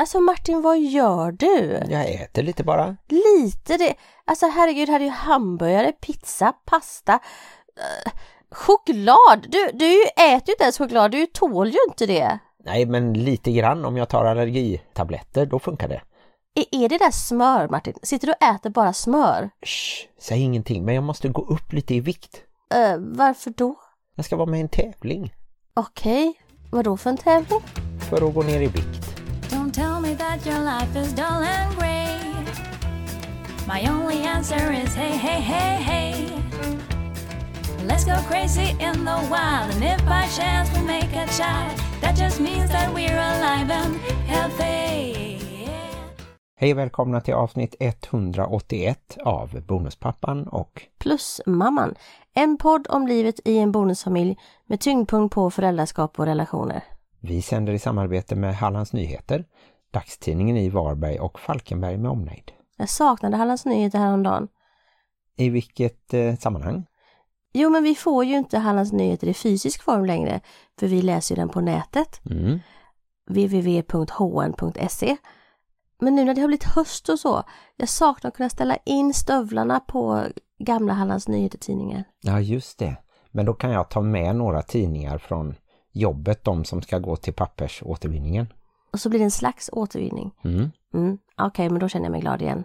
Alltså Martin, vad gör du? Jag äter lite bara. Lite det. Alltså herregud, här är ju hamburgare, pizza, pasta, eh, choklad. Du, du äter ju inte ens choklad, du tål ju inte det. Nej, men lite grann om jag tar allergitabletter, då funkar det. Är, är det där smör, Martin? Sitter du och äter bara smör? Shh, säg ingenting, men jag måste gå upp lite i vikt. Eh, varför då? Jag ska vara med i en tävling. Okej, vad då för en tävling? För att gå ner i vikt. Don't tell me that your life is dull and grey. My only answer is hey, hey, hey, hey. Let's go crazy in the wild, and if by chance we make a child, that just means that we're alive and healthy. Hej och välkomna till avsnitt 181 av Bonuspappan och Plus mamman. En podd om livet i en bonusfamilj med tyngdpunkt på föräldraskap och relationer. vi sänder i samarbete med Hallands Nyheter, dagstidningen i Varberg och Falkenberg med omnejd. Jag saknade Hallands Nyheter häromdagen. I vilket eh, sammanhang? Jo, men vi får ju inte Hallands Nyheter i fysisk form längre, för vi läser ju den på nätet. Mm. www.hn.se Men nu när det har blivit höst och så, jag saknar att kunna ställa in stövlarna på gamla Hallands Nyheter-tidningar. Ja, just det. Men då kan jag ta med några tidningar från jobbet, de som ska gå till pappersåtervinningen. Och så blir det en slags återvinning. Mm. Mm, Okej, men då känner jag mig glad igen.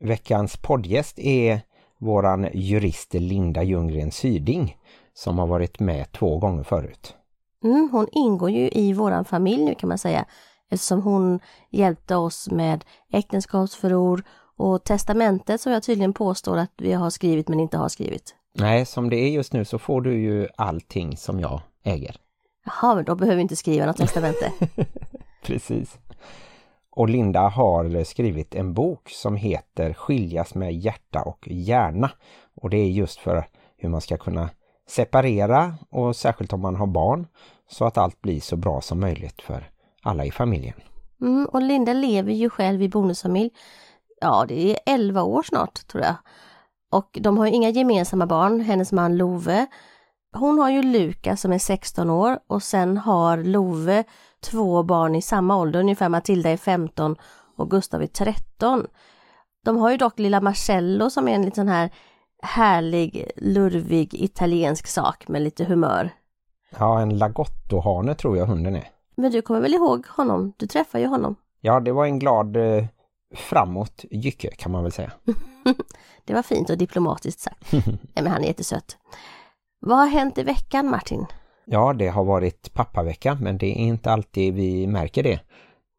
Veckans poddgäst är våran jurist Linda Ljunggren Syding som har varit med två gånger förut. Mm, hon ingår ju i våran familj nu kan man säga, eftersom hon hjälpte oss med äktenskapsförord och testamentet som jag tydligen påstår att vi har skrivit men inte har skrivit. Nej, som det är just nu så får du ju allting som jag äger. Jaha, men då behöver vi inte skriva något testamente. Precis. Och Linda har skrivit en bok som heter Skiljas med hjärta och hjärna. Och det är just för hur man ska kunna separera och särskilt om man har barn så att allt blir så bra som möjligt för alla i familjen. Mm, och Linda lever ju själv i bonusfamilj. Ja, det är 11 år snart tror jag. Och de har ju inga gemensamma barn, hennes man Love. Hon har ju Lukas som är 16 år och sen har Love två barn i samma ålder, ungefär Matilda är 15 och Gustav är 13. De har ju dock lilla Marcello som är en liten här härlig, lurvig italiensk sak med lite humör. Ja, en lagottohane tror jag hunden är. Men du kommer väl ihåg honom? Du träffar ju honom. Ja, det var en glad eh, framåt jycke kan man väl säga. Det var fint och diplomatiskt sagt. Nej men han är jättesöt. Vad har hänt i veckan Martin? Ja, det har varit pappavecka men det är inte alltid vi märker det.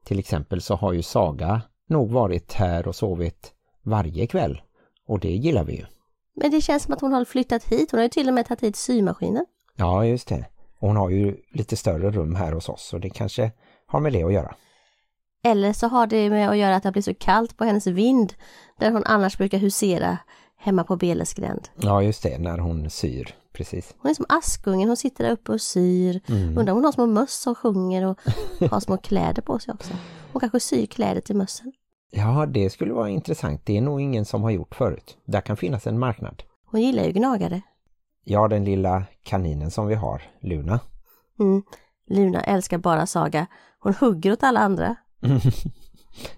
Till exempel så har ju Saga nog varit här och sovit varje kväll. Och det gillar vi ju. Men det känns som att hon har flyttat hit. Hon har ju till och med tagit hit symaskinen. Ja, just det. Hon har ju lite större rum här hos oss så det kanske har med det att göra. Eller så har det med att göra att det blir så kallt på hennes vind där hon annars brukar husera hemma på Belesgränd. Ja, just det. När hon syr. Precis. Hon är som Askungen, hon sitter där uppe och syr. Mm. Undrar om hon har små möss som sjunger och har små kläder på sig också. Hon kanske syr kläder till mössen. Ja, det skulle vara intressant. Det är nog ingen som har gjort förut. Där kan finnas en marknad. Hon gillar ju gnagare. Ja, den lilla kaninen som vi har, Luna. Mm. Luna älskar bara Saga. Hon hugger åt alla andra.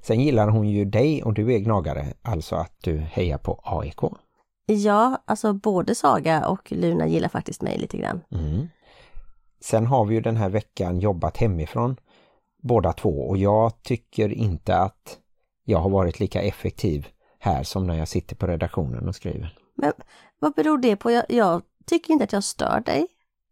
Sen gillar hon ju dig och du är gnagare, alltså att du hejar på AIK. Ja, alltså både Saga och Luna gillar faktiskt mig lite grann. Mm. Sen har vi ju den här veckan jobbat hemifrån båda två och jag tycker inte att jag har varit lika effektiv här som när jag sitter på redaktionen och skriver. Men vad beror det på? Jag, jag tycker inte att jag stör dig.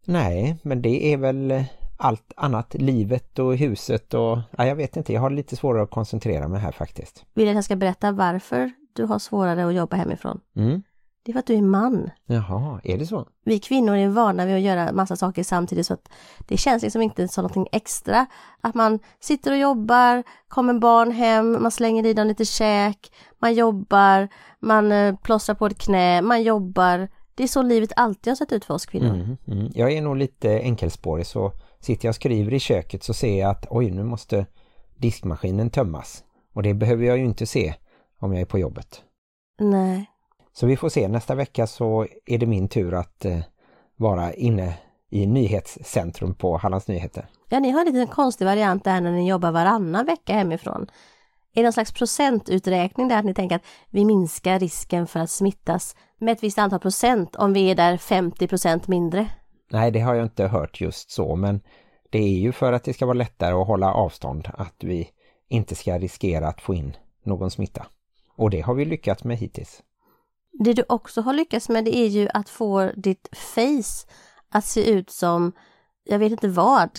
Nej, men det är väl allt annat, livet och huset och ja, jag vet inte, jag har lite svårare att koncentrera mig här faktiskt. Vill jag att jag ska berätta varför du har svårare att jobba hemifrån? Mm. Det är för att du är man. Jaha, är det så? Vi kvinnor är vana vid att göra massa saker samtidigt så att det känns liksom inte som någonting extra. Att man sitter och jobbar, kommer barn hem, man slänger i dem lite käk, man jobbar, man eh, plåstrar på ett knä, man jobbar. Det är så livet alltid har sett ut för oss kvinnor. Mm, mm. Jag är nog lite enkelspårig så sitter jag och skriver i köket så ser jag att oj nu måste diskmaskinen tömmas. Och det behöver jag ju inte se om jag är på jobbet. Nej. Så vi får se, nästa vecka så är det min tur att eh, vara inne i nyhetscentrum på Hallands Nyheter. Ja, ni har en liten konstig variant där när ni jobbar varannan vecka hemifrån. Är det någon slags procentuträkning där att ni tänker att vi minskar risken för att smittas med ett visst antal procent om vi är där 50 procent mindre? Nej, det har jag inte hört just så, men det är ju för att det ska vara lättare att hålla avstånd, att vi inte ska riskera att få in någon smitta. Och det har vi lyckats med hittills. Det du också har lyckats med det är ju att få ditt face att se ut som, jag vet inte vad.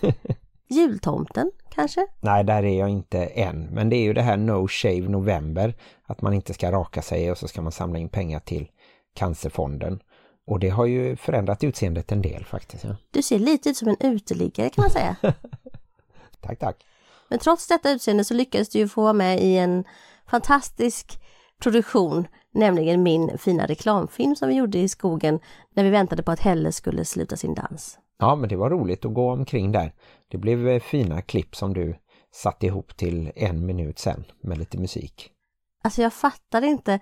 Jultomten kanske? Nej, där är jag inte än. Men det är ju det här No Shave November. Att man inte ska raka sig och så ska man samla in pengar till Cancerfonden. Och det har ju förändrat utseendet en del faktiskt. Ja. Du ser lite ut som en uteliggare kan man säga. tack, tack. Men trots detta utseende så lyckades du ju få vara med i en fantastisk produktion, nämligen min fina reklamfilm som vi gjorde i skogen när vi väntade på att Helle skulle sluta sin dans. Ja, men det var roligt att gå omkring där. Det blev eh, fina klipp som du satte ihop till en minut sen med lite musik. Alltså jag fattar inte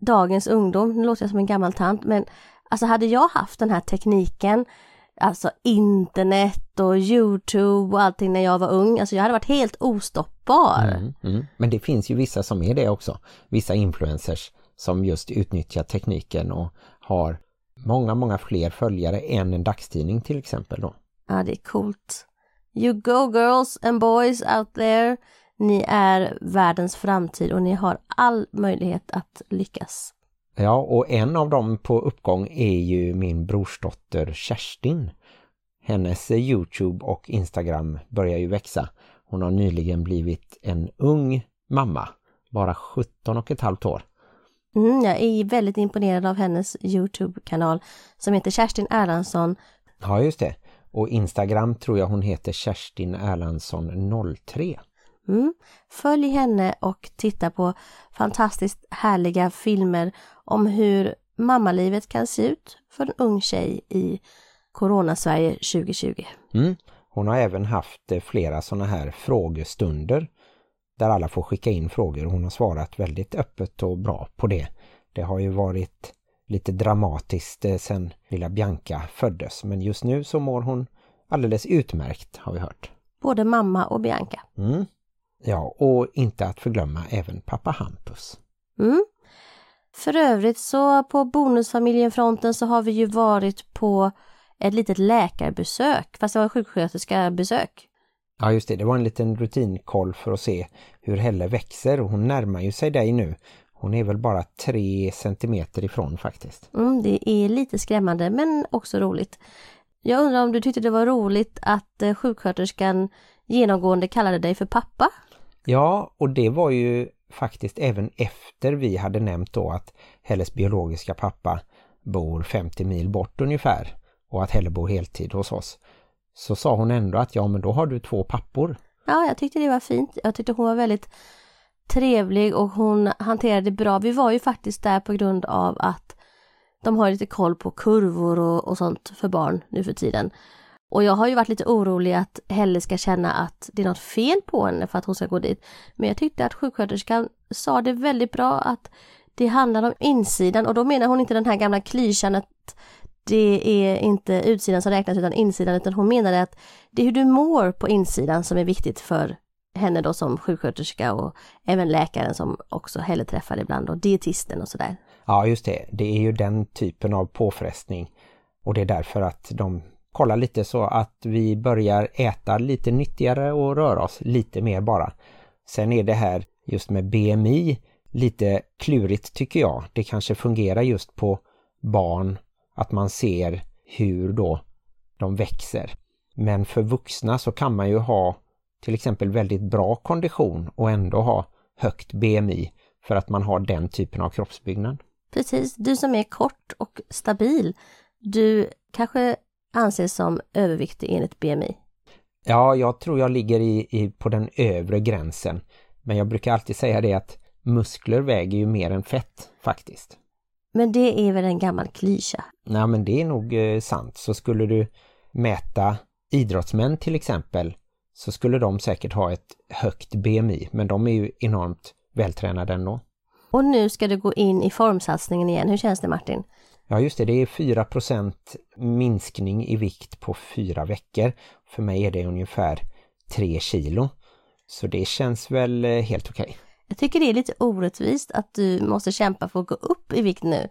dagens ungdom, nu låter jag som en gammal tant, men alltså hade jag haft den här tekniken, alltså internet och Youtube och allting när jag var ung, alltså jag hade varit helt ostoppbar. Mm, mm. Men det finns ju vissa som är det också. Vissa influencers som just utnyttjar tekniken och har många, många fler följare än en dagstidning till exempel då. Ja, det är coolt. You go girls and boys out there. Ni är världens framtid och ni har all möjlighet att lyckas. Ja, och en av dem på uppgång är ju min brorsdotter Kerstin. Hennes Youtube och Instagram börjar ju växa. Hon har nyligen blivit en ung mamma, bara 17 och ett halvt år. Mm, jag är väldigt imponerad av hennes Youtube-kanal som heter Kerstin Erlandsson. Ja, just det. Och Instagram tror jag hon heter Kerstin Erlandsson 03. Mm. Följ henne och titta på fantastiskt härliga filmer om hur mammalivet kan se ut för en ung tjej i Corona-Sverige 2020. Mm. Hon har även haft eh, flera sådana här frågestunder där alla får skicka in frågor. Hon har svarat väldigt öppet och bra på det. Det har ju varit lite dramatiskt eh, sen lilla Bianca föddes. Men just nu så mår hon alldeles utmärkt har vi hört. Både mamma och Bianca. Mm. Ja, och inte att förglömma även pappa Hampus. Mm. För övrigt så på bonusfamiljenfronten så har vi ju varit på ett litet läkarbesök, fast det var sjuksköterska besök. Ja just det, det var en liten rutinkoll för att se hur Helle växer och hon närmar ju sig dig nu. Hon är väl bara tre centimeter ifrån faktiskt. Mm, det är lite skrämmande men också roligt. Jag undrar om du tyckte det var roligt att eh, sjuksköterskan genomgående kallade dig för pappa? Ja, och det var ju faktiskt även efter vi hade nämnt då att Helles biologiska pappa bor 50 mil bort ungefär och att Helle bor heltid hos oss. Så sa hon ändå att ja men då har du två pappor. Ja, jag tyckte det var fint. Jag tyckte hon var väldigt trevlig och hon hanterade det bra. Vi var ju faktiskt där på grund av att de har lite koll på kurvor och, och sånt för barn nu för tiden. Och jag har ju varit lite orolig att Helle ska känna att det är något fel på henne för att hon ska gå dit. Men jag tyckte att sjuksköterskan sa det väldigt bra att det handlar om insidan och då menar hon inte den här gamla klyschan att det är inte utsidan som räknas utan insidan utan hon menade att det är hur du mår på insidan som är viktigt för henne då som sjuksköterska och även läkaren som också Helle träffar ibland och dietisten och sådär. Ja just det, det är ju den typen av påfrestning och det är därför att de kolla lite så att vi börjar äta lite nyttigare och röra oss lite mer bara. Sen är det här just med BMI lite klurigt tycker jag. Det kanske fungerar just på barn att man ser hur då de växer. Men för vuxna så kan man ju ha till exempel väldigt bra kondition och ändå ha högt BMI för att man har den typen av kroppsbyggnad. Precis, du som är kort och stabil, du kanske anses som överviktig enligt BMI? Ja, jag tror jag ligger i, i, på den övre gränsen. Men jag brukar alltid säga det att muskler väger ju mer än fett faktiskt. Men det är väl en gammal klyscha? Nej, men det är nog eh, sant. Så skulle du mäta idrottsmän till exempel så skulle de säkert ha ett högt BMI. Men de är ju enormt vältränade ändå. Och nu ska du gå in i formsatsningen igen. Hur känns det Martin? Ja just det, det är 4% minskning i vikt på fyra veckor. För mig är det ungefär 3 kilo. Så det känns väl eh, helt okej. Jag tycker det är lite orättvist att du måste kämpa för att gå upp i vikt nu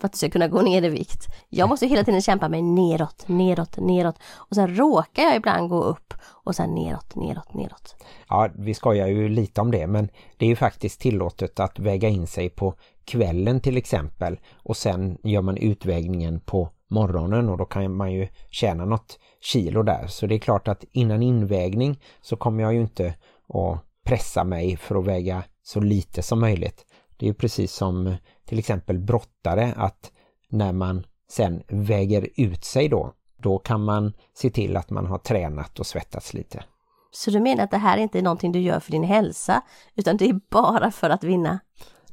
för att du ska kunna gå ner i vikt. Jag måste hela tiden kämpa mig neråt, neråt, neråt och sen råkar jag ibland gå upp och sen neråt, neråt, neråt. Ja, vi skojar ju lite om det men det är ju faktiskt tillåtet att väga in sig på kvällen till exempel och sen gör man utvägningen på morgonen och då kan man ju tjäna något kilo där. Så det är klart att innan invägning så kommer jag ju inte att pressa mig för att väga så lite som möjligt. Det är ju precis som till exempel brottare att när man sen väger ut sig då, då kan man se till att man har tränat och svettats lite. Så du menar att det här är inte någonting du gör för din hälsa utan det är bara för att vinna?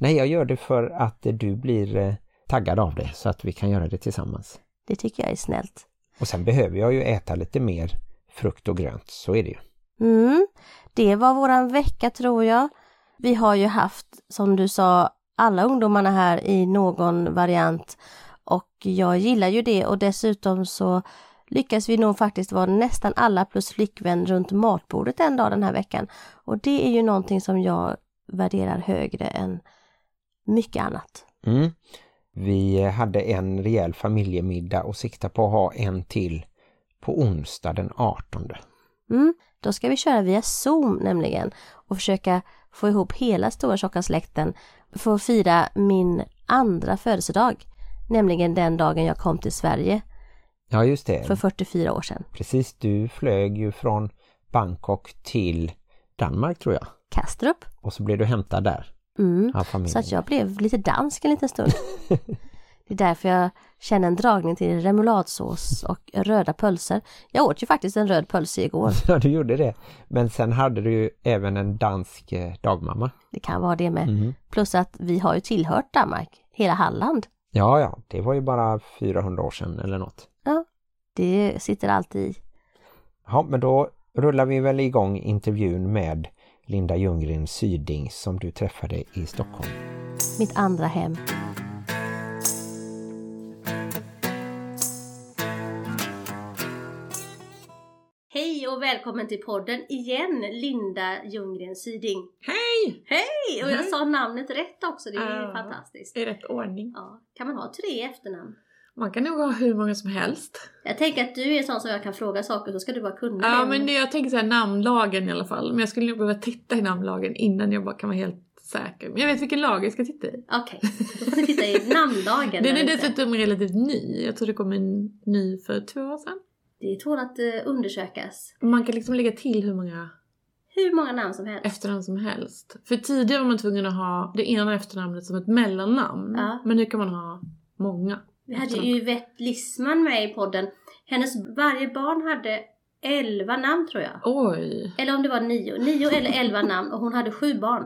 Nej, jag gör det för att du blir eh, taggad av det så att vi kan göra det tillsammans. Det tycker jag är snällt. Och sen behöver jag ju äta lite mer frukt och grönt, så är det ju. Mm, det var våran vecka tror jag. Vi har ju haft, som du sa, alla ungdomarna här i någon variant och jag gillar ju det och dessutom så lyckas vi nog faktiskt vara nästan alla plus flickvän runt matbordet en dag den här veckan. Och det är ju någonting som jag värderar högre än mycket annat. Mm. Vi hade en rejäl familjemiddag och siktar på att ha en till på onsdag den 18. Mm, då ska vi köra via Zoom nämligen och försöka få ihop hela stora tjocka släkten för att fira min andra födelsedag. Nämligen den dagen jag kom till Sverige Ja, just det. för 44 år sedan. Precis, du flög ju från Bangkok till Danmark tror jag. Kastrup. Och så blev du hämtad där Mm. Så att jag blev lite dansk en liten stund. Det är därför jag känner en dragning till remouladsås och röda pölser. Jag åt ju faktiskt en röd pölse igår. Ja, du gjorde det. Men sen hade du ju även en dansk eh, dagmamma. Det kan vara det med. Mhm. Plus att vi har ju tillhört Danmark, hela Halland. Ja, ja, det var ju bara 400 år sedan eller något. Det sitter alltid i. Ja, men då rullar vi väl igång intervjun med Linda Ljunggren Syding som du träffade i Stockholm. Mitt andra hem. Hej och välkommen till podden igen, Linda Ljunggren Syding. Hej! Hej! Och jag Hej. sa namnet rätt också, det är Ja. fantastiskt. I rätt ordning. Ja. Kan man ha tre efternamn? Man kan nog ha hur många som helst. Jag tänker att du är sån som jag kan fråga saker så ska du bara kunna Ja, men det, jag tänker såhär namnlagen i alla fall. Men jag skulle nog behöva titta i namnlagen innan jag bara kan vara helt säker. Men jag vet vilken lag jag ska titta i. Okej, då får ni titta i namnlagen. Den är dessutom relativt ny. Jag tror det kom en ny för två år sedan. Det tål att eh, undersökas. Man kan liksom lägga till hur många Hur många namn som helst. efternamn som helst. För tidigare var man tvungen att ha det ena efternamnet som ett mellannamn. Ja. Men nu kan man ha många. Vi hade ju Yvette Lissman med i podden. Hennes, varje barn hade elva namn tror jag. Oj! Eller om det var nio. Nio eller elva namn och hon hade sju barn.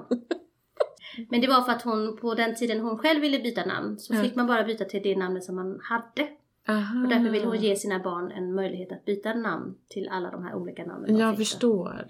Men det var för att hon på den tiden hon själv ville byta namn så fick man bara byta till det namnet som man hade. Aha. Och därför ville hon ge sina barn en möjlighet att byta namn till alla de här olika namnen. Jag förstår.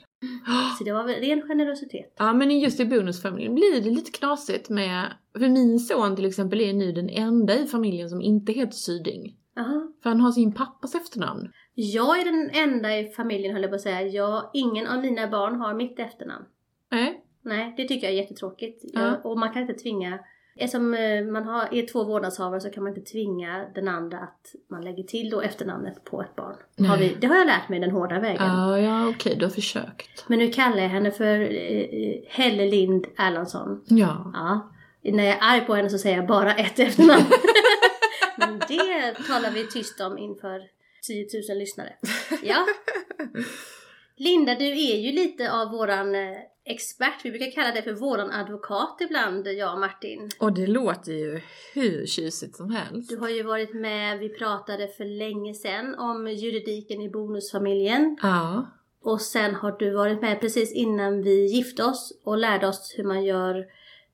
Så det var väl ren generositet. Ja men just i bonusfamiljen blir det lite knasigt med, för min son till exempel är nu den enda i familjen som inte heter Syding. Aha. För han har sin pappas efternamn. Jag är den enda i familjen höll jag på att säga. Jag, ingen av mina barn har mitt efternamn. Nej? Nej, det tycker jag är jättetråkigt. Ja. Jag, och man kan inte tvinga, eftersom eh, man har, är två vårdnadshavare så kan man inte tvinga den andra att man lägger till då efternamnet på ett barn. Har vi, det har jag lärt mig den hårda vägen. Ja, ja okej, du har försökt. Men nu kallar jag henne för eh, Helle Lind Erlandsson. Ja. Ja. När jag är arg på henne så säger jag bara ett efternamn. Men det talar vi tyst om inför 10 000 lyssnare. Ja. Linda, du är ju lite av våran eh, expert. Vi brukar kalla det för våran advokat ibland, jag och Martin. Och det låter ju hur tjusigt som helst. Du har ju varit med, vi pratade för länge sedan om juridiken i bonusfamiljen. Ja. Och sen har du varit med precis innan vi gifte oss och lärde oss hur man gör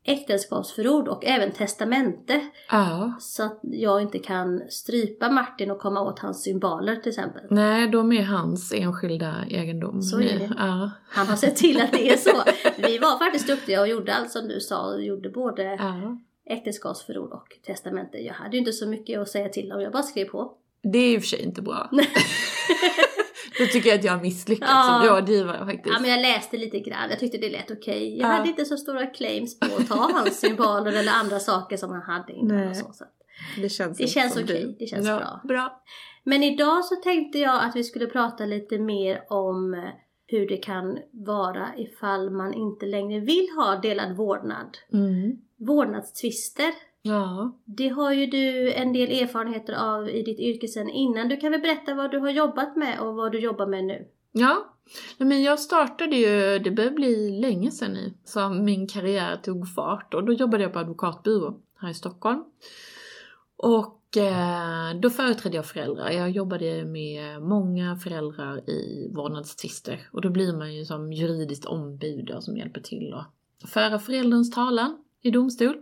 äktenskapsförord och även testamente. Ja. Så att jag inte kan strypa Martin och komma åt hans symboler till exempel. Nej, de är hans enskilda egendom. Så är det. Ja. Han har sett till att det är så. Vi var faktiskt duktiga och gjorde allt som du sa och gjorde både Ja. äktenskapsförord och testamente. Jag hade ju inte så mycket att säga till om, jag bara skrev på. Det är i och för sig inte bra. Då tycker jag att jag har misslyckats Ja. som rådgivare faktiskt. Ja men jag läste lite grann, jag tyckte det lät okej. Jag Ja. hade inte så stora claims på att ta hans symboler eller andra saker som han hade innan Nej. och så. så. det känns, Det känns okej, du. det känns ja, bra. bra. Men idag så tänkte jag att vi skulle prata lite mer om hur det kan vara ifall man inte längre vill ha delad vårdnad. Mm. Vårdnadstvister, Ja. det har ju du en del erfarenheter av i ditt yrke sedan innan. Du kan väl berätta vad du har jobbat med och vad du jobbar med nu? Ja, men jag startade ju, det börjar bli länge sedan nu, som min karriär tog fart och då jobbade jag på advokatbyrå här i Stockholm. Och eh, då företrädde jag föräldrar. Jag jobbade med många föräldrar i vårdnadstvister och då blir man ju som juridiskt ombud som hjälper till att föra förälderns talan i domstol.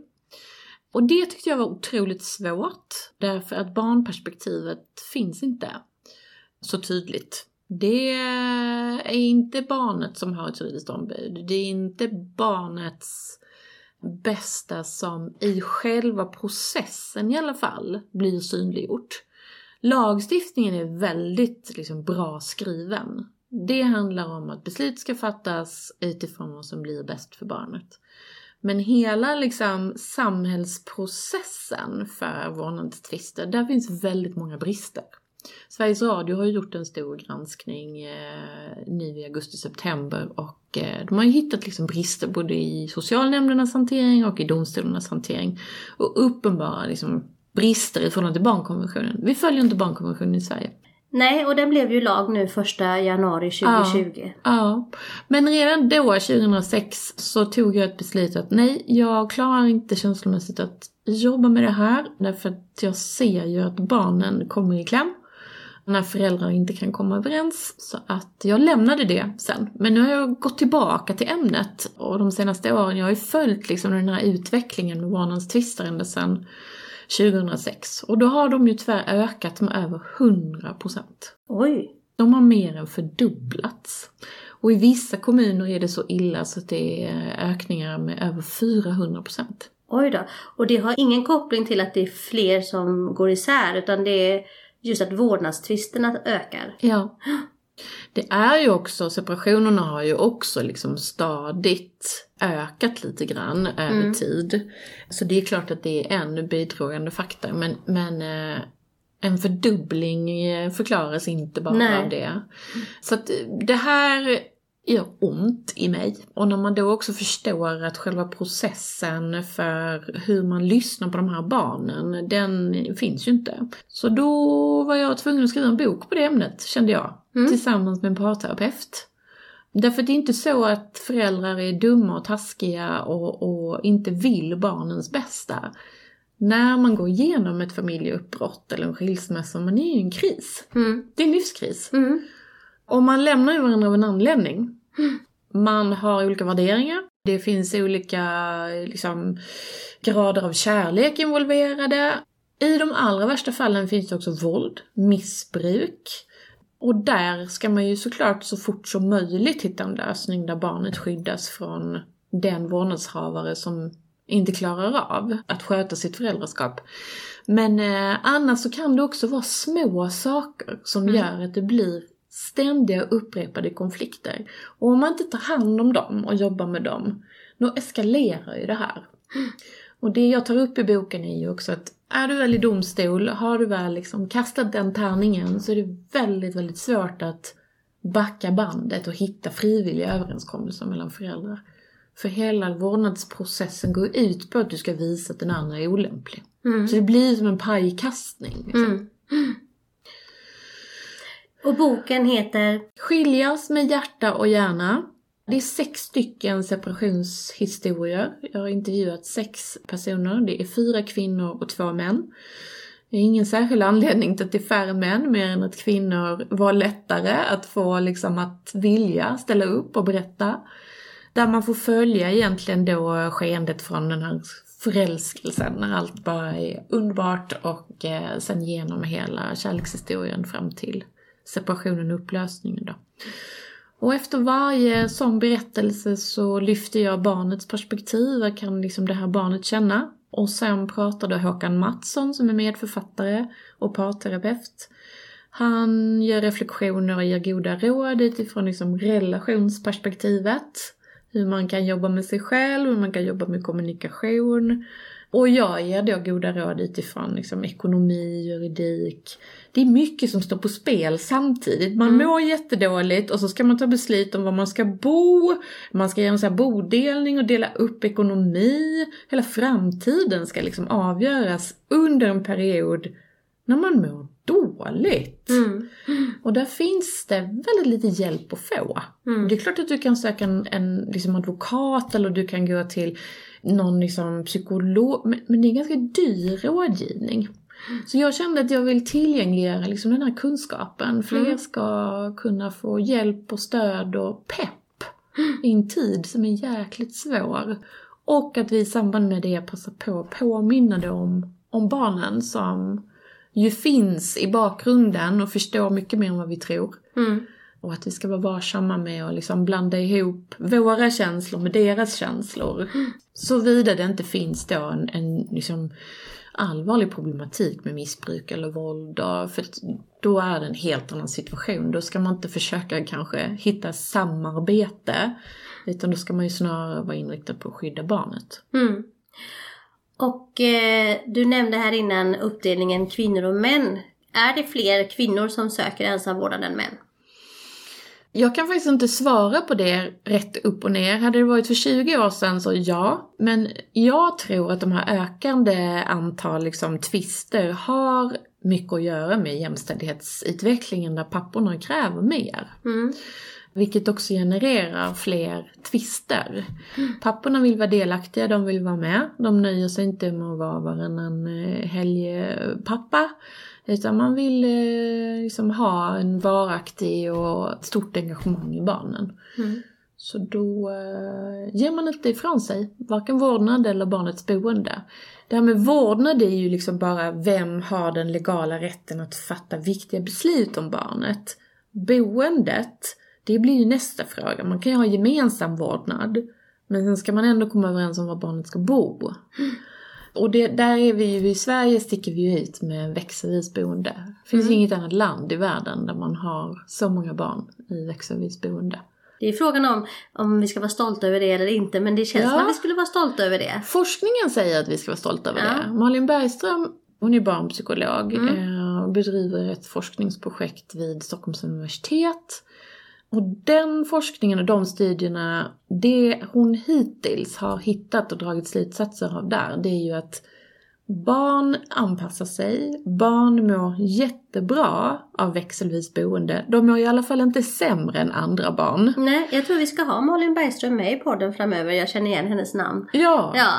Och det tyckte jag var otroligt svårt därför att barnperspektivet finns inte så tydligt. Det är inte barnet som har ett juridiskt ombud. Det är inte barnets bästa som i själva processen i alla fall blir synliggjort. Lagstiftningen är väldigt liksom, bra skriven. Det handlar om att beslut ska fattas utifrån vad som blir bäst för barnet. Men hela liksom samhällsprocessen för vårdnadstvister, där finns väldigt många brister. Sveriges Radio har ju gjort en stor granskning eh, nu i augusti-september och eh, de har ju hittat liksom brister både i socialnämndernas hantering och i domstolarnas hantering. Och uppenbara liksom brister i förhållande till barnkonventionen. Vi följer inte barnkonventionen i Sverige. Nej, och den blev ju lag nu första januari 2020. Ja, men redan då, 2006, så tog jag ett beslut att nej, jag klarar inte känslomässigt att jobba med det här. Därför att jag ser ju att barnen kommer i kläm när föräldrar inte kan komma överens. Så att jag lämnade det sen. Men nu har jag gått tillbaka till ämnet och de senaste åren, jag har ju följt liksom den här utvecklingen med vårdnadstvister ända sedan 2006. Och då har de ju tyvärr ökat med över 100%. Oj! De har mer än fördubblats. Och i vissa kommuner är det så illa så att det är ökningar med över 400 procent. Oj då. Och det har ingen koppling till att det är fler som går isär utan det är just att vårdnadstvisterna ökar. Ja. Det är ju också, separationerna har ju också liksom stadigt ökat lite grann över Mm. tid. Så det är klart att det är en bidragande faktor men, men eh, en fördubbling eh, förklaras inte bara Nej. av det. Så att eh, det här gör ont i mig. Och när man då också förstår att själva processen för hur man lyssnar på de här barnen, den finns ju inte. Så då var jag tvungen att skriva en bok på det ämnet, kände jag. Mm. Tillsammans med en parterapeut. Därför det är inte så att föräldrar är dumma och taskiga och, och inte vill barnens bästa. När man går igenom ett familjeuppbrott eller en skilsmässa, man är ju i en kris. Mm. Det är en livskris. Mm. Och man lämnar ju varandra av en anledning. Man har olika värderingar. Det finns olika liksom, grader av kärlek involverade. I de allra värsta fallen finns det också våld, missbruk. Och där ska man ju såklart så fort som möjligt hitta en lösning där barnet skyddas från den vårdnadshavare som inte klarar av att sköta sitt föräldraskap. Men eh, annars så kan det också vara små saker som Mm. gör att det blir ständiga upprepade konflikter. Och om man inte tar hand om dem och jobbar med dem, då eskalerar ju det här. Och det jag tar upp i boken är ju också att är du väl i domstol, har du väl liksom kastat den tärningen så är det väldigt, väldigt svårt att backa bandet och hitta frivilliga överenskommelser mellan föräldrar. För hela vårdnadsprocessen går ut på att du ska visa att den andra är olämplig. Mm. Så det blir som en pajkastning. Liksom. Mm. Och boken heter Skiljas med hjärta och hjärna. Det är sex stycken separationshistorier. Jag har intervjuat sex personer. Det är fyra kvinnor och två män. Det är ingen särskild anledning till att det är färre män, mer än att kvinnor var lättare att få liksom att vilja ställa upp och berätta. Där man får följa egentligen då skeendet från den här förälskelsen, när allt bara är underbart och eh, sen genom hela kärlekshistorien fram till separationen och upplösningen då. Och efter varje sån berättelse så lyfter jag barnets perspektiv. Vad kan liksom det här barnet känna? Och sen pratade Håkan Mattsson som är medförfattare och parterapeut. Han gör reflektioner och ger goda råd utifrån liksom relationsperspektivet. Hur man kan jobba med sig själv, hur man kan jobba med kommunikation. Och jag ger då goda råd utifrån liksom ekonomi, juridik. Det är mycket som står på spel samtidigt. Man Mm. mår jättedåligt och så ska man ta beslut om var man ska bo. Man ska göra en sån här bodelning och dela upp ekonomi. Hela framtiden ska liksom avgöras under en period när man mår dåligt. Mm. Och där finns det väldigt lite hjälp att få. Mm. Det är klart att du kan söka en, en liksom advokat eller du kan gå till någon liksom psykolog, men, men det är ganska dyr rådgivning. Så jag kände att jag vill tillgängliggöra liksom den här kunskapen. Fler Mm. ska kunna få hjälp och stöd och pepp i en tid som är jäkligt svår. Och att vi i samband med det passar på att påminna då om, om barnen som ju finns i bakgrunden och förstår mycket mer än vad vi tror. Mm. Och att vi ska vara varsamma med att liksom blanda ihop våra känslor med deras känslor. Såvida det inte finns då en, en liksom allvarlig problematik med missbruk eller våld. För då är det en helt annan situation. Då ska man inte försöka kanske hitta samarbete. Utan då ska man ju snarare vara inriktad på att skydda barnet. Mm. Och eh, du nämnde här innan uppdelningen kvinnor och män. Är det fler kvinnor som söker ensamvårdande än män? Jag kan faktiskt inte svara på det rätt upp och ner. Hade det varit för 20 år sedan så ja. Men jag tror att de här ökande antal liksom, tvister har mycket att göra med jämställdhetsutvecklingen där papporna kräver mer. Mm. Vilket också genererar fler tvister. Papporna vill vara delaktiga, de vill vara med. De nöjer sig inte med att vara varannan eh, helgpappa. Utan man vill eh, liksom ha en varaktig och ett stort engagemang i barnen. Mm. Så då eh, ger man inte ifrån sig varken vårdnad eller barnets boende. Det här med vårdnad är ju liksom bara vem har den legala rätten att fatta viktiga beslut om barnet. Boendet, det blir ju nästa fråga. Man kan ju ha gemensam vårdnad. Men sen ska man ändå komma överens om var barnet ska bo. Och det, där är vi ju, i Sverige sticker vi ju ut med växelvis boende. Det finns Mm. inget annat land i världen där man har så många barn i växelvis boende. Det är frågan om, om vi ska vara stolta över det eller inte, men det känns Ja. som att vi skulle vara stolta över det. Forskningen säger att vi ska vara stolta över Ja. det. Malin Bergström, hon är barnpsykolog Mm. eh, bedriver ett forskningsprojekt vid Stockholms universitet. Och den forskningen och de studierna, det hon hittills har hittat och dragit slutsatser av där, det är ju att barn anpassar sig, barn mår jättebra av växelvis boende. De mår i alla fall inte sämre än andra barn. Nej, jag tror vi ska ha Malin Bergström med i podden framöver. Jag känner igen hennes namn. Ja, Ja,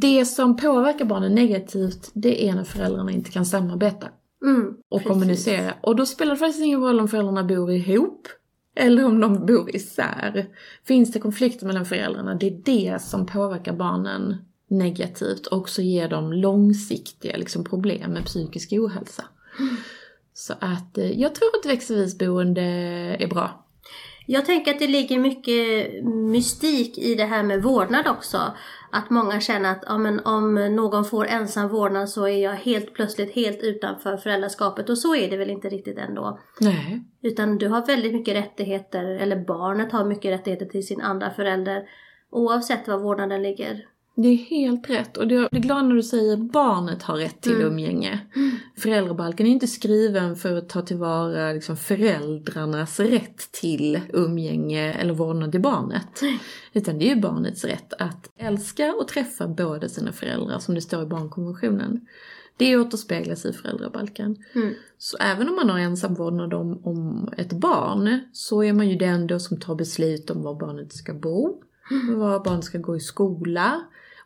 det som påverkar barnen negativt, det är när föräldrarna inte kan samarbeta. mm, och precis. kommunicera. Och då spelar det faktiskt ingen roll om föräldrarna bor ihop eller om de bor isär. Finns det konflikter mellan föräldrarna, det är det som påverkar barnen negativt och också ger dem långsiktiga liksom, problem med psykisk ohälsa. Så att eh, jag tror att växelvis boende är bra. Jag tänker att det ligger mycket mystik i det här med vårdnad också. Att många känner att ja, men om någon får ensam vårdnad så är jag helt plötsligt helt utanför föräldraskapet. Och så är det väl inte riktigt ändå. Nej. Utan du har väldigt mycket rättigheter, eller barnet har mycket rättigheter till sin andra förälder. Oavsett var vårdnaden ligger. Det är helt rätt. Och jag blir glad när du säger barnet har rätt till Mm. umgänge. Föräldrabalken är inte skriven för att ta tillvara liksom föräldrarnas rätt till umgänge eller vårdnad till barnet. Utan det är ju barnets rätt att älska och träffa båda sina föräldrar som det står i barnkonventionen. Det återspeglas i föräldrabalken. Mm. Så även om man har ensam vårdnad om, om ett barn så är man ju den då som tar beslut om var barnet ska bo, var barnet ska gå i skola,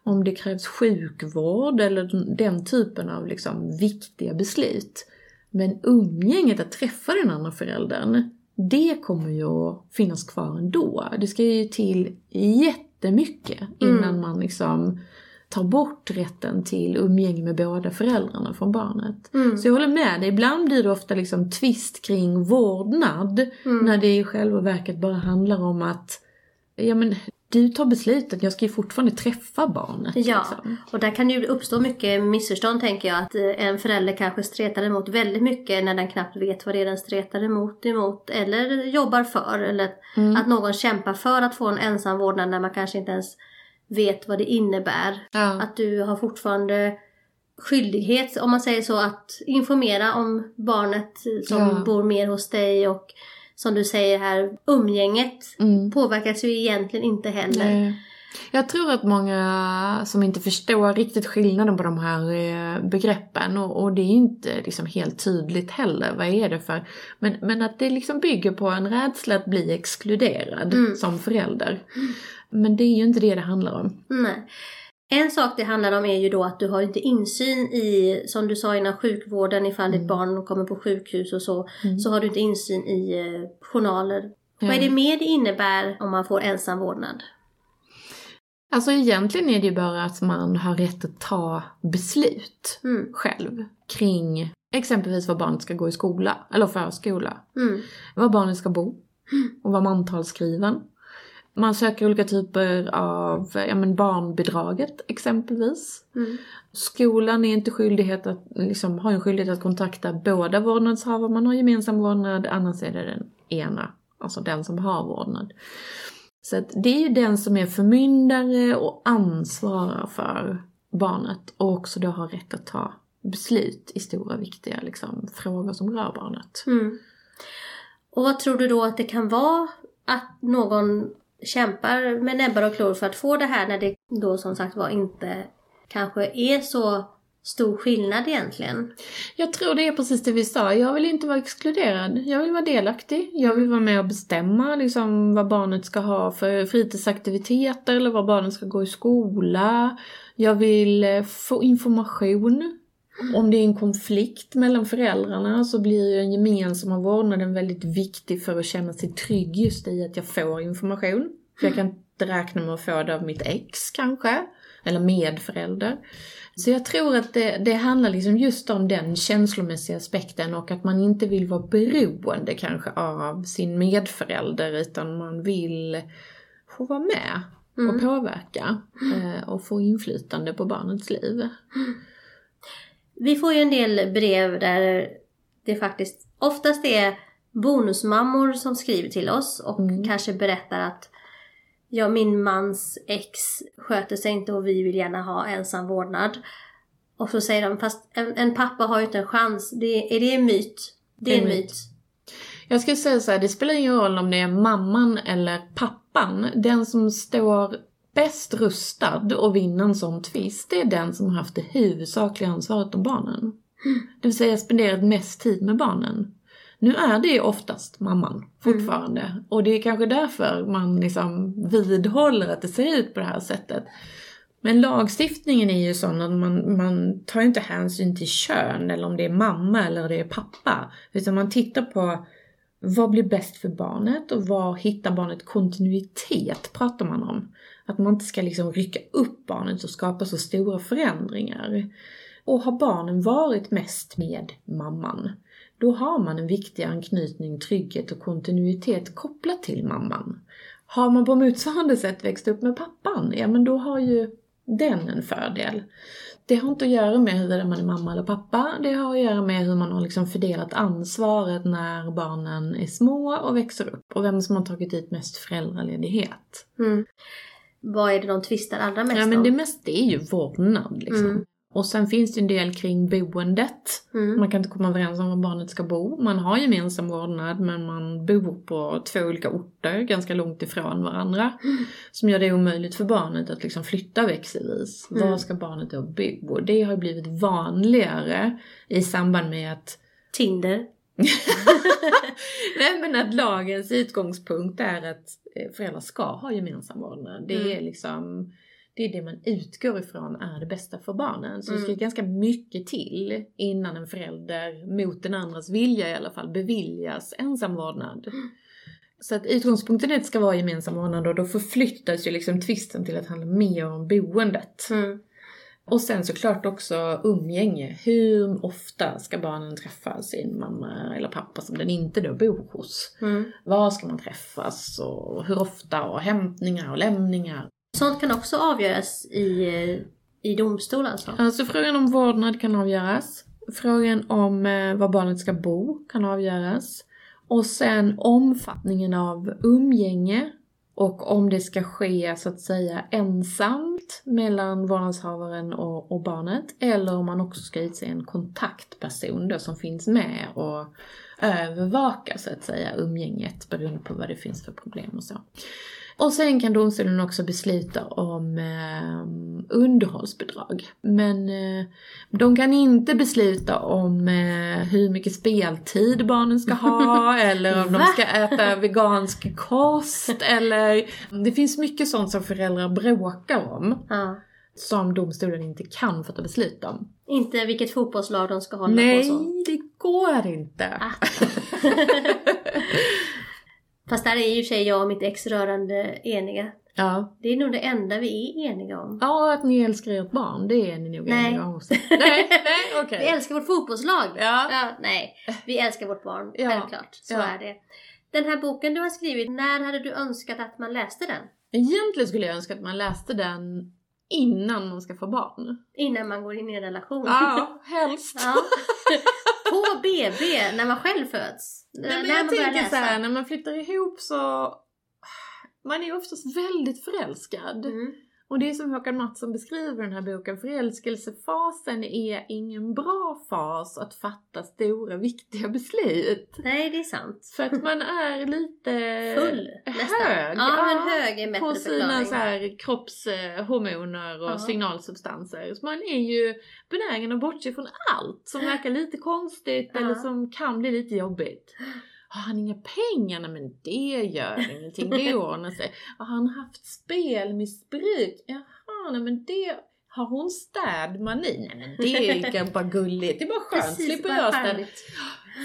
om det krävs sjukvård eller den- typen av liksom viktiga beslut. Men umgänget, att träffa den andra föräldern, det kommer ju att finnas kvar ändå. Det ska ju till jättemycket innan Mm. man liksom tar bort rätten till umgänge med båda föräldrarna från barnet. Mm. Så jag håller med dig, ibland blir det ofta liksom tvist kring vårdnad Mm. när det i själva verket bara handlar om att ja, men, du tar beslutet, jag ska ju fortfarande träffa barnet. Ja, Liksom. och där kan ju uppstå mycket missförstånd tänker jag. Att eh, en förälder kanske stretar emot väldigt mycket när den knappt vet vad det är den stretar emot, emot eller jobbar för. Eller att någon kämpar för att få en ensam vårdnad när man kanske inte ens vet vad det innebär. Ja. Att du har fortfarande skyldighet, om man säger så, att informera om barnet som Ja. bor mer hos dig och som du säger här, umgänget Mm. påverkas ju egentligen inte heller. Nej. Jag tror att många som inte förstår riktigt skillnaden på de här eh, begreppen och, och det är inte liksom helt tydligt heller, vad är det för? Men, men att det liksom bygger på en rädsla att bli exkluderad Mm. som förälder. Men det är ju inte det det handlar om. Nej. En sak det handlar om är ju då att du har inte insyn i, som du sa innan, sjukvården ifall ditt barn kommer på sjukhus och så, så har du inte insyn i eh, journaler. Vad är det mer det innebär om man får ensam vårdnad? Alltså egentligen är det ju bara att man har rätt att ta beslut Mm. själv kring exempelvis var barnet ska gå i skola eller förskola. Mm. var barnet ska bo och vara mantalsskriven. Man söker olika typer av ja, men barnbidraget exempelvis. Mm. Skolan är inte skyldighet att, liksom, har en skyldighet att kontakta båda vårdnadshavare. Man har gemensam vårdnad, annars är det den ena, alltså den som har vårdnad. Så att det är ju den som är förmyndare och ansvarar för barnet och också då har rätt att ta beslut i stora viktiga liksom, frågor som rör barnet. Mm. Och vad tror du då att det kan vara att någon kämpar med näbbar och klor för att få det här när det då som sagt var inte kanske är så stor skillnad egentligen? Jag tror det är precis det vi sa. Jag vill inte vara exkluderad. Jag vill vara delaktig. Jag vill vara med och bestämma liksom, vad barnet ska ha för fritidsaktiviteter eller vad barnet ska gå i skola. Jag vill eh, få information. Om det är en konflikt mellan föräldrarna så blir ju den gemensamma vårdnaden väldigt viktig för att känna sig trygg just i att jag får information. För jag kan inte räkna med att få det av mitt ex kanske, eller medförälder. Så jag tror att det, det handlar liksom just om den känslomässiga aspekten och att man inte vill vara beroende kanske av sin medförälder utan man vill få vara med och påverka eh, och få inflytande på barnets liv. Vi får ju en del brev där det faktiskt oftast är bonusmammor som skriver till oss och kanske berättar att ja, min mans ex sköter sig inte och vi vill gärna ha ensam vårdnad. Och så säger de, fast en, en pappa har ju inte en chans. Det, är det en myt? Det är en myt. Jag ska säga så här, det spelar ingen roll om det är mamman eller pappan. Den som står bäst rustad och vinner en sån tvist, det är den som har haft det huvudsakliga ansvaret om barnen. Det vill säga spenderat mest tid med barnen. Nu är det oftast mamman fortfarande. Och det är kanske därför man liksom vidhåller att det ser ut på det här sättet. Men lagstiftningen är ju sån att man, man tar inte hänsyn till kön eller om det är mamma eller det är pappa. Utan man tittar på vad blir bäst för barnet och var hittar barnet kontinuitet pratar man om. Att man inte ska liksom rycka upp barnet och skapa så stora förändringar. Och har barnen varit mest med mamman, då har man en viktig anknytning, trygghet och kontinuitet kopplat till mamman. Har man på motsvarande sätt växt upp med pappan, ja men då har ju den en fördel. Det har inte att göra med huruvida man är mamma eller pappa, det har att göra med hur man har liksom fördelat ansvaret när barnen är små och växer upp och vem som har tagit ut mest föräldraledighet. Mm. Vad är det de tvistar allra mest Ja men om? det mesta är ju vårdnad liksom. Mm. Och sen finns det en del kring boendet. Mm. Man kan inte komma överens om var barnet ska bo. Man har gemensam vårdnad men man bor på två olika orter ganska långt ifrån varandra. Som gör det omöjligt för barnet att liksom flytta växelvis. Mm. Var ska barnet då bo? Det har blivit vanligare i samband med att Tinder. Nej men att lagens utgångspunkt är att eh, föräldrar ska ha gemensam vårdnad. Det Mm. är liksom det är det man utgår ifrån är det bästa för barnen. Så det ska Mm. ganska mycket till innan en förälder mot den andras vilja i alla fall beviljas ensam vårdnad. Så att utgångspunkten är att det ska vara gemensam vårdnad och då förflyttas ju liksom tvisten till att handla mer om boendet. Mm. Och sen såklart också umgänge. Hur ofta ska barnen träffa sin mamma eller pappa som den inte då bor hos? Mm. Var ska man träffas och hur ofta och hämtningar och lämningar. Sånt kan också avgöras i, eh, i domstol alltså? Alltså frågan om vårdnad kan avgöras. Frågan om eh, var barnet ska bo kan avgöras. Och sen omfattningen av umgänge och om det ska ske så att säga ensamt mellan vårdnadshavaren och, och barnet eller om man också ska utse en kontaktperson då som finns med och övervakar så att säga umgänget beroende på vad det finns för problem och så. Och sen kan domstolen också besluta om eh, underhållsbidrag. Men eh, de kan inte besluta om eh, hur mycket speltid barnen ska ha eller om de ska äta vegansk kost eller... Det finns mycket sånt som föräldrar bråkar om Ja. som domstolen inte kan fatta beslut om. Inte vilket fotbollslag de ska hålla på Nej, så. Ah. det går inte. Fast där är ju sig jag och mitt ex rörande eniga. Ja. Det är nog det enda vi är eniga om. ja, att ni älskar ert barn, det är ni nog Nej. eniga om också. Nej, nej, okej. Vi älskar vårt fotbollslag! Ja. nej, vi älskar vårt barn. Ja. Självklart, så Ja. är det. Den här boken du har skrivit, när hade du önskat att man läste den? Egentligen skulle jag önska att man läste den innan man ska få barn. Innan man går in i en relation. Ja, helst. Ja. På BB, när man själv föds. Nej, men när jag man tänker så här, när man flyttar ihop så... Man är oftast väldigt förälskad. Mm. Och det är som Håkan Mattsson beskriver den här boken, förälskelsefasen är ingen bra fas att fatta stora viktiga beslut. Nej, det är sant. För att man är lite Full, nästan. hög. Ja, men hög är en på bättre sina så här kroppshormoner och Ja. signalsubstanser. Så man är ju benägen att bortse från allt som verkar lite konstigt Ja. eller som kan bli lite jobbigt. Har han inga pengar? Nej men det gör ingenting, det ordnar sig. Har han haft spelmissbruk? Jaha, nej men det... Har hon städmani? Nej men det är ju bara gulligt, det är bara skönt, Precis, slipper jag städa.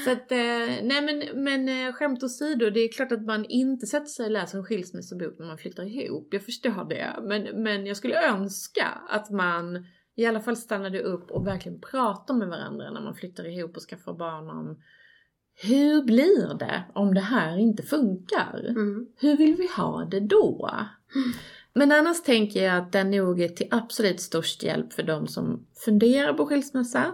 Så att, eh, nej men, men eh, skämt åsido, det är klart att man inte sätter sig och läser en skilsmässobok när man flyttar ihop. Jag förstår det. Men, men jag skulle önska att man i alla fall stannade upp och verkligen pratar med varandra när man flyttar ihop och skaffar barn om hur blir det om det här inte funkar? Mm. Hur vill vi ha det då? Men annars tänker jag att den nog är till absolut störst hjälp för de som funderar på skilsmässa,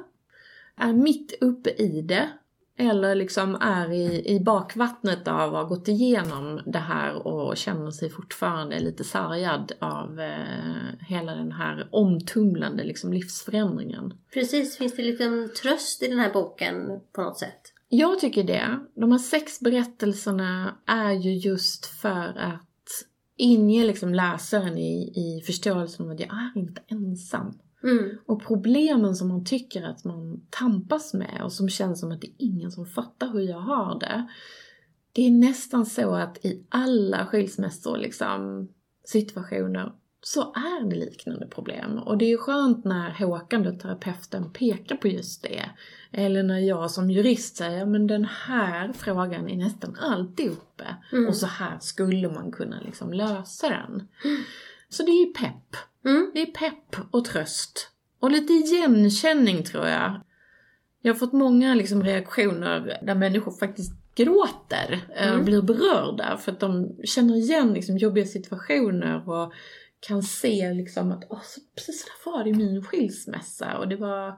är mitt uppe i det, eller liksom är i, i bakvattnet av att ha gått igenom det här och känner sig fortfarande lite sargad av eh, hela den här omtumlande liksom, livsförändringen. Precis, finns det liksom tröst i den här boken på något sätt? Jag tycker det. De här sex berättelserna är ju just för att inge liksom läsaren i, i förståelsen av att jag är inte ensam. Mm. Och problemen som man tycker att man tampas med och som känns som att det är ingen som fattar hur jag har det. Det är nästan så att i alla skilsmässor liksom, situationer så är det liknande problem. Och det är ju skönt när Håkan, då, terapeuten, pekar på just det. Eller när jag som jurist säger, men den här frågan är nästan alltid uppe. Mm. Och så här skulle man kunna liksom lösa den. Så det är ju pepp. Mm. Det är pepp och tröst. Och lite igenkänning tror jag. Jag har fått många liksom reaktioner där människor faktiskt gråter eh, och Mm. blir berörda för att de känner igen liksom jobbiga situationer och kan se liksom att Åh, så, precis så där var det i min skilsmässa och det var,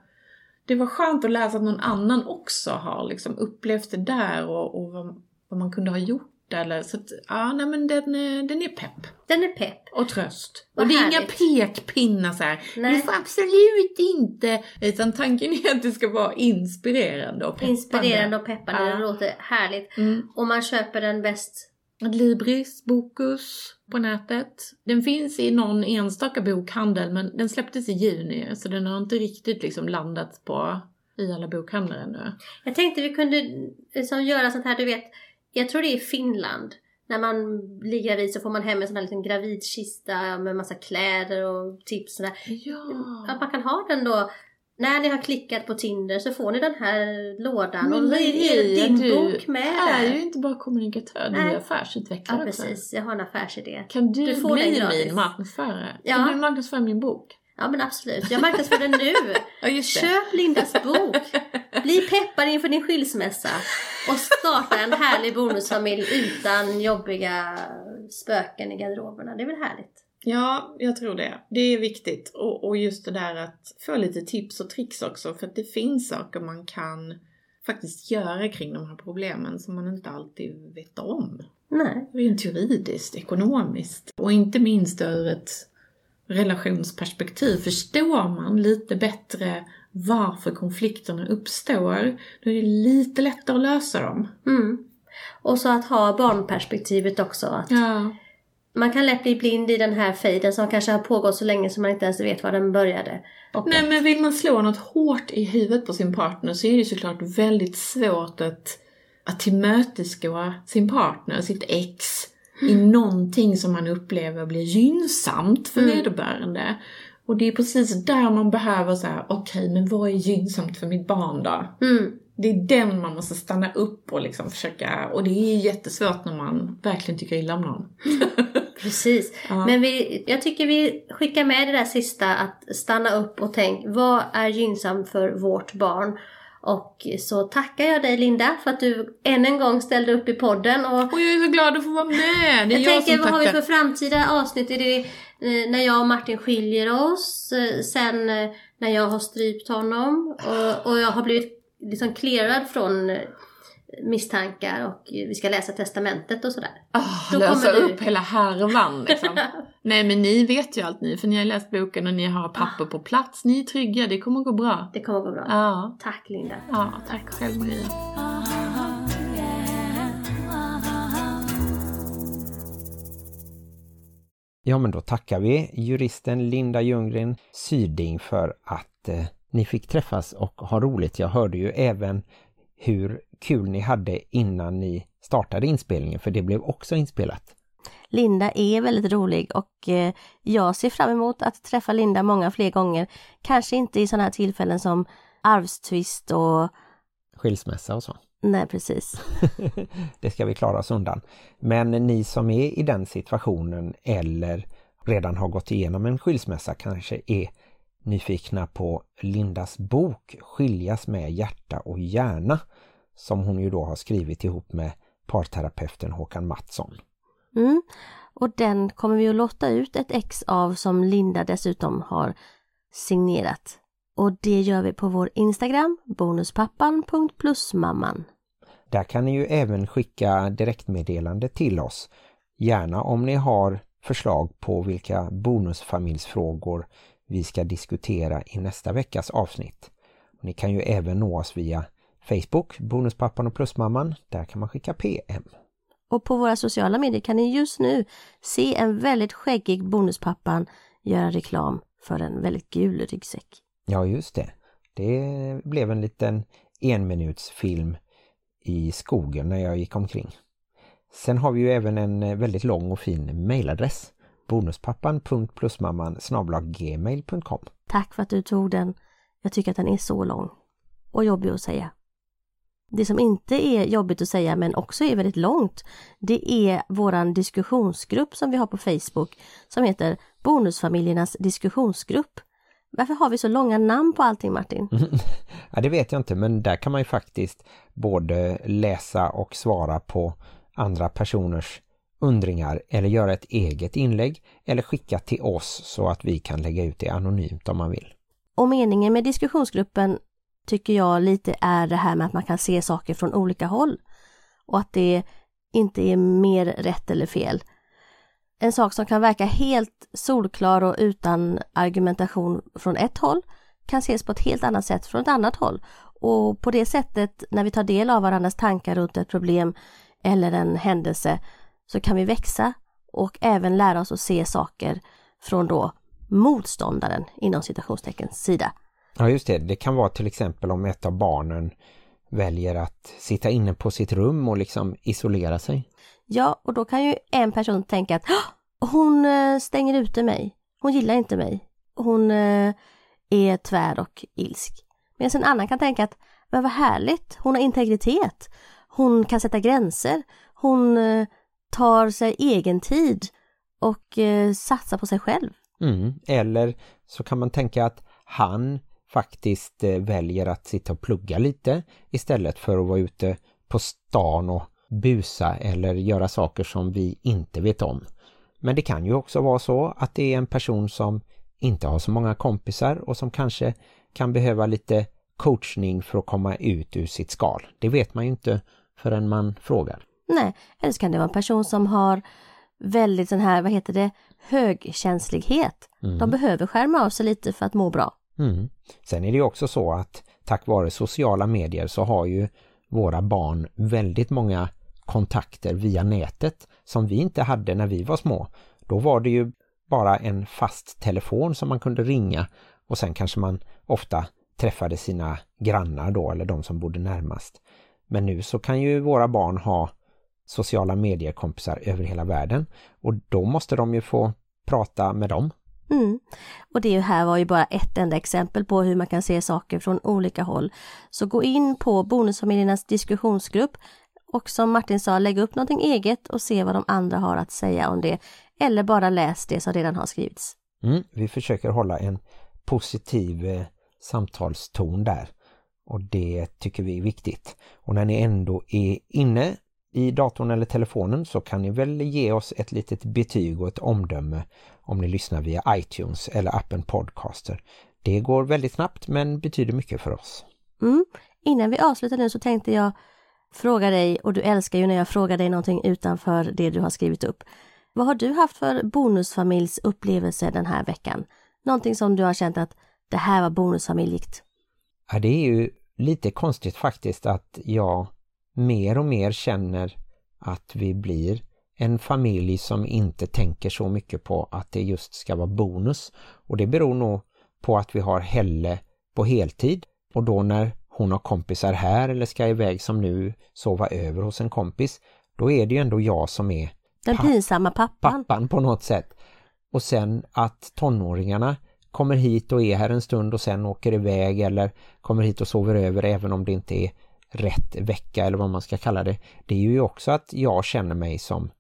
det var skönt att läsa att någon annan också har liksom upplevt det där och, och vad, vad man kunde ha gjort eller så att, ja nej men den, är- den är pepp Den är pepp. och tröst. Vad och det är härligt. inga pekpinnar så här. Nej. Du får absolut inte. Utan tanken är att det ska vara inspirerande och peppande. Inspirerande och peppande, Ja. det låter härligt. Mm. Och man köper den bäst. Libris, Bokus på nätet. Den finns i någon enstaka bokhandel men den släpptes i juni så den har inte riktigt liksom landat på i alla bokhandlar ännu. Jag tänkte vi kunde liksom göra sånt här, du vet. Jag tror det är i Finland. När man blir gravid så får man hem en sån här liten gravidkista med massa kläder och tips och sådär. Att man kan ha den då. När ni har klickat på Tinder så får ni den här lådan och så är det din du bok med är där. ju inte bara kommunikatör, du Nej. är affärsutvecklare Ja också. precis, jag har en affärsidé. Kan du, Du får den bli gratis. min marknadsförare? Ja. Kan du marknadsföra min bok? Ja men absolut, jag marknadsför den nu. Ja, just det. Köp Lindas bok. Bli peppad inför din skilsmässa. Och starta en härlig bonusfamilj utan jobbiga spöken i garderoberna. Det är väl härligt? Ja, jag tror det. Det är viktigt. Och, och just det där att få lite tips och tricks också. För att det finns saker man kan faktiskt göra kring de här problemen som man inte alltid vet om. Nej. Rent juridiskt, ekonomiskt och inte minst ur ett relationsperspektiv. Förstår man lite bättre varför konflikterna uppstår, då är det lite lättare att lösa dem. Mm. Och så att ha barnperspektivet också. Att Ja. Man kan lätt bli blind i den här fejden som kanske har pågått så länge som man inte ens vet var den började. Och Nej men vill man slå något hårt i huvudet på sin partner så är det såklart väldigt svårt att, att tillmötesgå sin partner, sitt ex, i någonting som man upplever blir gynnsamt för Mm. vederbörande. Och det är precis där man behöver säga, okej men vad är gynnsamt för mitt barn då? Mm. Det är den man måste stanna upp och liksom försöka, och det är jättesvårt när man verkligen tycker illa om någon. Precis. Ja. Men vi, jag tycker vi skickar med det där sista att stanna upp och tänk vad är gynnsamt för vårt barn? Och så tackar jag dig Linda för att du än en gång ställde upp i podden. Och Och jag är så glad att få vara med! Det är jag, jag, tänker vad har vi för framtida avsnitt? Är det eh, när jag och Martin skiljer oss? Eh, Sen eh, när jag har strypt honom? Och, och jag har blivit liksom clearad från misstankar och vi ska läsa testamentet och sådär. Oh, Då lösa kommer du- upp hela härvan liksom. Nej men ni vet ju allt ni, för ni har läst boken och ni har papper på plats. Ni är trygga, det kommer gå bra. Det kommer gå bra. Ja, Tack Linda. ja tack själv Maria. Ja, men då tackar vi juristen Linda Ljunggren Syding för att eh, ni fick träffas och ha roligt. Jag hörde ju även hur kul ni hade innan ni startade inspelningen, för det blev också inspelat. Linda är väldigt rolig och eh, jag ser fram emot att träffa Linda många fler gånger. Kanske inte i sådana här tillfällen som arvstvist och Skilsmässa och så. nej precis. det ska vi klara oss undan. Men ni som är i den situationen eller redan har gått igenom en skilsmässa kanske är nyfikna på Lindas bok Skiljas med hjärta och hjärna som hon ju då har skrivit ihop med parterapeuten Håkan Mattsson. Mm. Och den kommer vi att lotta ut ett ex av som Linda dessutom har signerat. Och det gör vi på vår Instagram, bonuspappan.plusmamman. Där kan ni ju även skicka direktmeddelande till oss. Gärna om ni har förslag på vilka bonusfamiljsfrågor vi ska diskutera i nästa veckas avsnitt. Ni kan ju även nå oss via Facebook, Bonuspappan och Plusmamman. Där kan man skicka PM. Och på våra sociala medier kan ni just nu se en väldigt skäggig bonuspappan göra reklam för en väldigt gul ryggsäck. Ja, just det. Det blev en liten enminutsfilm i skogen när jag gick omkring. Sen har vi ju även en väldigt lång och fin mailadress. bonuspappan.plusmamman gmail.com Tack för att du tog den. Jag tycker att den är så lång. Och jobbig att säga. Det som inte är jobbigt att säga men också är väldigt långt, det är våran diskussionsgrupp som vi har på Facebook som heter Bonusfamiljernas diskussionsgrupp. Varför har vi så långa namn på allting Martin? Ja, det vet jag inte, men där kan man ju faktiskt både läsa och svara på andra personers undringar eller göra ett eget inlägg eller skicka till oss så att vi kan lägga ut det anonymt om man vill. Och meningen med diskussionsgruppen tycker jag lite är det här med att man kan se saker från olika håll. Och att det inte är mer rätt eller fel. En sak som kan verka helt solklar och utan argumentation från ett håll kan ses på ett helt annat sätt från ett annat håll. Och på det sättet, när vi tar del av varandras tankar runt ett problem eller en händelse, så kan vi växa och även lära oss att se saker från då motståndaren inom citationsteckens sida. Ja just det, det kan vara till exempel om ett av barnen väljer att sitta inne på sitt rum och liksom isolera sig. Ja, och då kan ju en person tänka att "Åh, hon eh, stänger ute mig. Hon gillar inte mig. Hon eh, är tvär och ilsk. Medan en annan kan tänka att men vad härligt, hon har integritet. Hon kan sätta gränser. Hon eh, tar sig egen tid och satsar på sig själv. Mm. Eller så kan man tänka att han faktiskt eh, väljer att sitta och plugga lite istället för att vara ute på stan och busa eller göra saker som vi inte vet om. Men det kan ju också vara så att det är en person som inte har så många kompisar och som kanske kan behöva lite coachning för att komma ut ur sitt skal. Det vet man ju inte förrän man frågar. Nej, eller så kan det vara en person som har väldigt sån här, vad heter det, högkänslighet. Mm. De behöver skärma av sig lite för att må bra. Mm. Sen är det ju också så att tack vare sociala medier så har ju våra barn väldigt många kontakter via nätet som vi inte hade när vi var små. Då var det ju bara en fast telefon som man kunde ringa och sen kanske man ofta träffade sina grannar då eller de som bodde närmast. Men nu så kan ju våra barn ha sociala mediekompisar över hela världen och då måste de ju få prata med dem. Mm. Och det här var ju bara ett enda exempel på hur man kan se saker från olika håll. Så gå in på Bonusfamiljernas diskussionsgrupp och som Martin sa, lägg upp någonting eget och se vad de andra har att säga om det. Eller bara läs det som redan har skrivits. Mm, vi försöker hålla en positiv eh, samtalston där och det tycker vi är viktigt. Och när ni ändå är inne i datorn eller telefonen så kan ni väl ge oss ett litet betyg och ett omdöme om ni lyssnar via iTunes eller appen Podcaster. Det går väldigt snabbt men betyder mycket för oss. Mm. Innan vi avslutar nu så tänkte jag fråga dig, och du älskar ju när jag frågar dig någonting utanför det du har skrivit upp. Vad har du haft för bonusfamiljs upplevelse den här veckan? Någonting som du har känt att det här var bonusfamiljigt? Ja, det är ju lite konstigt faktiskt att jag mer och mer känner att vi blir en familj som inte tänker så mycket på att det just ska vara bonus. Och det beror nog på att vi har Helle på heltid och då när hon har kompisar här eller ska iväg som nu sova över hos en kompis, då är det ju ändå jag som är Den papp- pinsamma pappan. pappan på något sätt. Och sen att tonåringarna kommer hit och är här en stund och sen åker iväg eller kommer hit och sover över även om det inte är rätt vecka eller vad man ska kalla det. Det är ju också att jag känner mig som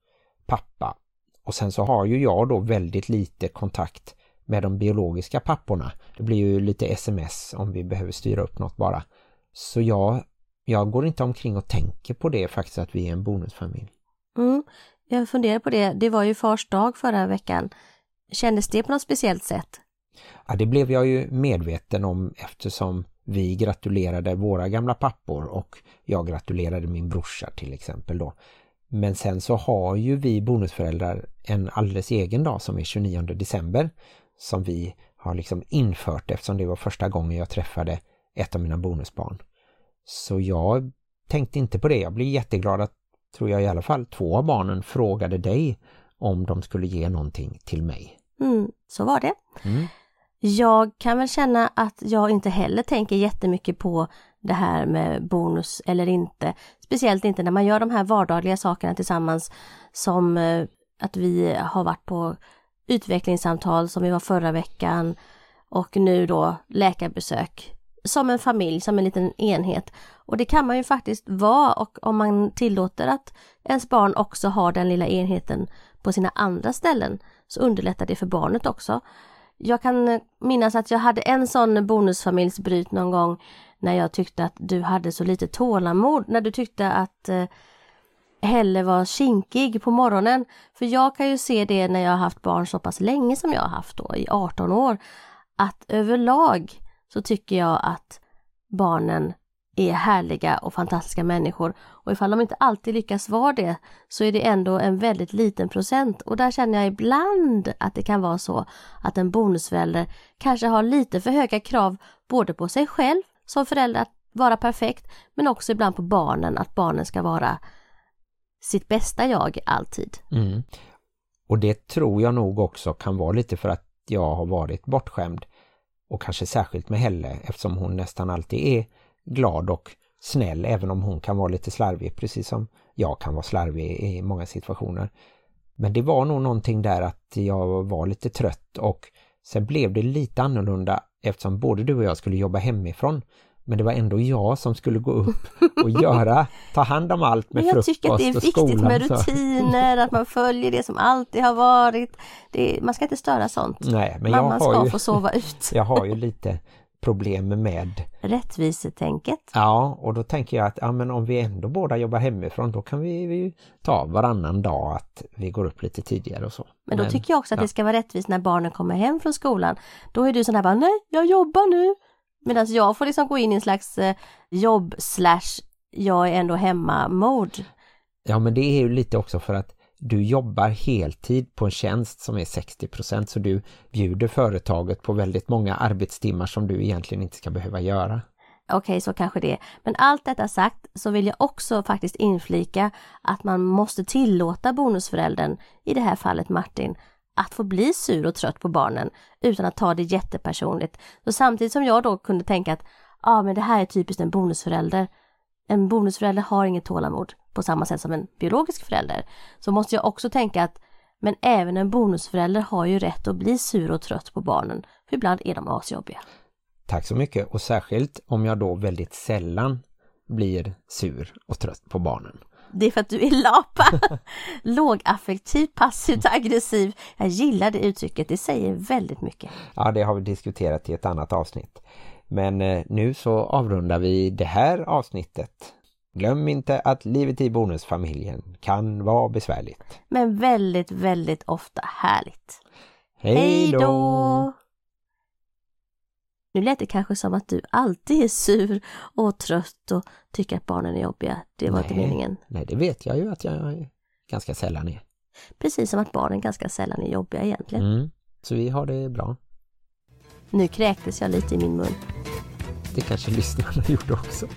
pappa. Och sen så har ju jag då väldigt lite kontakt med de biologiska papporna. Det blir ju lite sms om vi behöver styra upp något bara. Så jag, jag går inte omkring och tänker på det faktiskt att vi är en bonusfamilj. Mm. Jag funderar på det, det var ju fars dag förra veckan. Kändes det på något speciellt sätt? Ja, det blev jag ju medveten om eftersom vi gratulerade våra gamla pappor och jag gratulerade min brorsa till exempel då. Men sen så har ju vi bonusföräldrar en alldeles egen dag som är 29 december som vi har liksom infört eftersom det var första gången jag träffade ett av mina bonusbarn. Så jag tänkte inte på det. Jag blev jätteglad att, tror jag i alla fall, två av barnen frågade dig om de skulle ge någonting till mig. Mm, så var det. Mm. Jag kan väl känna att jag inte heller tänker jättemycket på det här med bonus eller inte. Speciellt inte när man gör de här vardagliga sakerna tillsammans som eh, att vi har varit på utvecklingssamtal som vi var förra veckan och nu då läkarbesök. Som en familj, som en liten enhet. Och det kan man ju faktiskt vara och om man tillåter att ens barn också har den lilla enheten på sina andra ställen så underlättar det för barnet också. Jag kan minnas att jag hade en sån bonusfamiljsbryt någon gång när jag tyckte att du hade så lite tålamod, när du tyckte att eh, Helle var kinkig på morgonen. För jag kan ju se det när jag har haft barn så pass länge som jag har haft då, i 18 år, att överlag så tycker jag att barnen är härliga och fantastiska människor och ifall de inte alltid lyckas vara det så är det ändå en väldigt liten procent och där känner jag ibland att det kan vara så att en bonusförälder kanske har lite för höga krav både på sig själv som förälder att vara perfekt men också ibland på barnen att barnen ska vara sitt bästa jag alltid. Mm. Och det tror jag nog också kan vara lite för att jag har varit bortskämd och kanske särskilt med Helle eftersom hon nästan alltid är glad och snäll även om hon kan vara lite slarvig precis som jag kan vara slarvig i många situationer. Men det var nog någonting där att jag var lite trött och sen blev det lite annorlunda eftersom både du och jag skulle jobba hemifrån Men det var ändå jag som skulle gå upp och göra, ta hand om allt med Men jag frukost tycker att det är och viktigt skolan. med rutiner, att man följer det som alltid har varit. Det, man ska inte störa sånt. Nej, men jag Mamman har, ska ju, få sova ut. jag har ju lite problem med Rättvisetänket. Ja, och då tänker jag att ja, men om vi ändå båda jobbar hemifrån då kan vi, vi ta varannan dag att vi går upp lite tidigare och så. Men då tycker jag också att ja. det ska vara rättvist när barnen kommer hem från skolan. Då är du sån här bara, nej, jag jobbar nu. Medan jag får liksom gå in i en slags eh, jobb slash jag är ändå hemma-mode. Ja, men det är ju lite också för att du jobbar heltid på en tjänst som är 60% så du bjuder företaget på väldigt många arbetstimmar som du egentligen inte ska behöva göra. Okej, så kanske det. Men allt detta sagt så vill jag också faktiskt inflika att man måste tillåta bonusföräldern, i det här fallet Martin, att få bli sur och trött på barnen utan att ta det jättepersonligt. Så samtidigt som jag då kunde tänka att ja, ah, men det här är typiskt en bonusförälder. En bonusförälder har inget tålamod på samma sätt som en biologisk förälder. Så måste jag också tänka att men även en bonusförälder har ju rätt att bli sur och trött på barnen. För ibland är de asjobbiga. Tack så mycket och särskilt om jag då väldigt sällan blir sur och trött på barnen. Det är för att du är lapa. Lågaffektiv, passivt aggressiv. Jag gillar det uttrycket, det säger väldigt mycket. Ja, det har vi diskuterat i ett annat avsnitt. Men eh, nu så avrundar vi det här avsnittet. Glöm inte att livet i bonusfamiljen kan vara besvärligt. Men väldigt, väldigt ofta härligt. Hej då! Nu lät det kanske som att du alltid är sur och trött och tycker att barnen är jobbiga. Det var inte Nej. meningen. Nej, det vet jag ju att jag ganska sällan är. Precis som att barnen ganska sällan är jobbiga egentligen. Mm. Så vi har det bra. Nu kräktes jag lite i min mun. Det kanske lyssnarna gjorde också.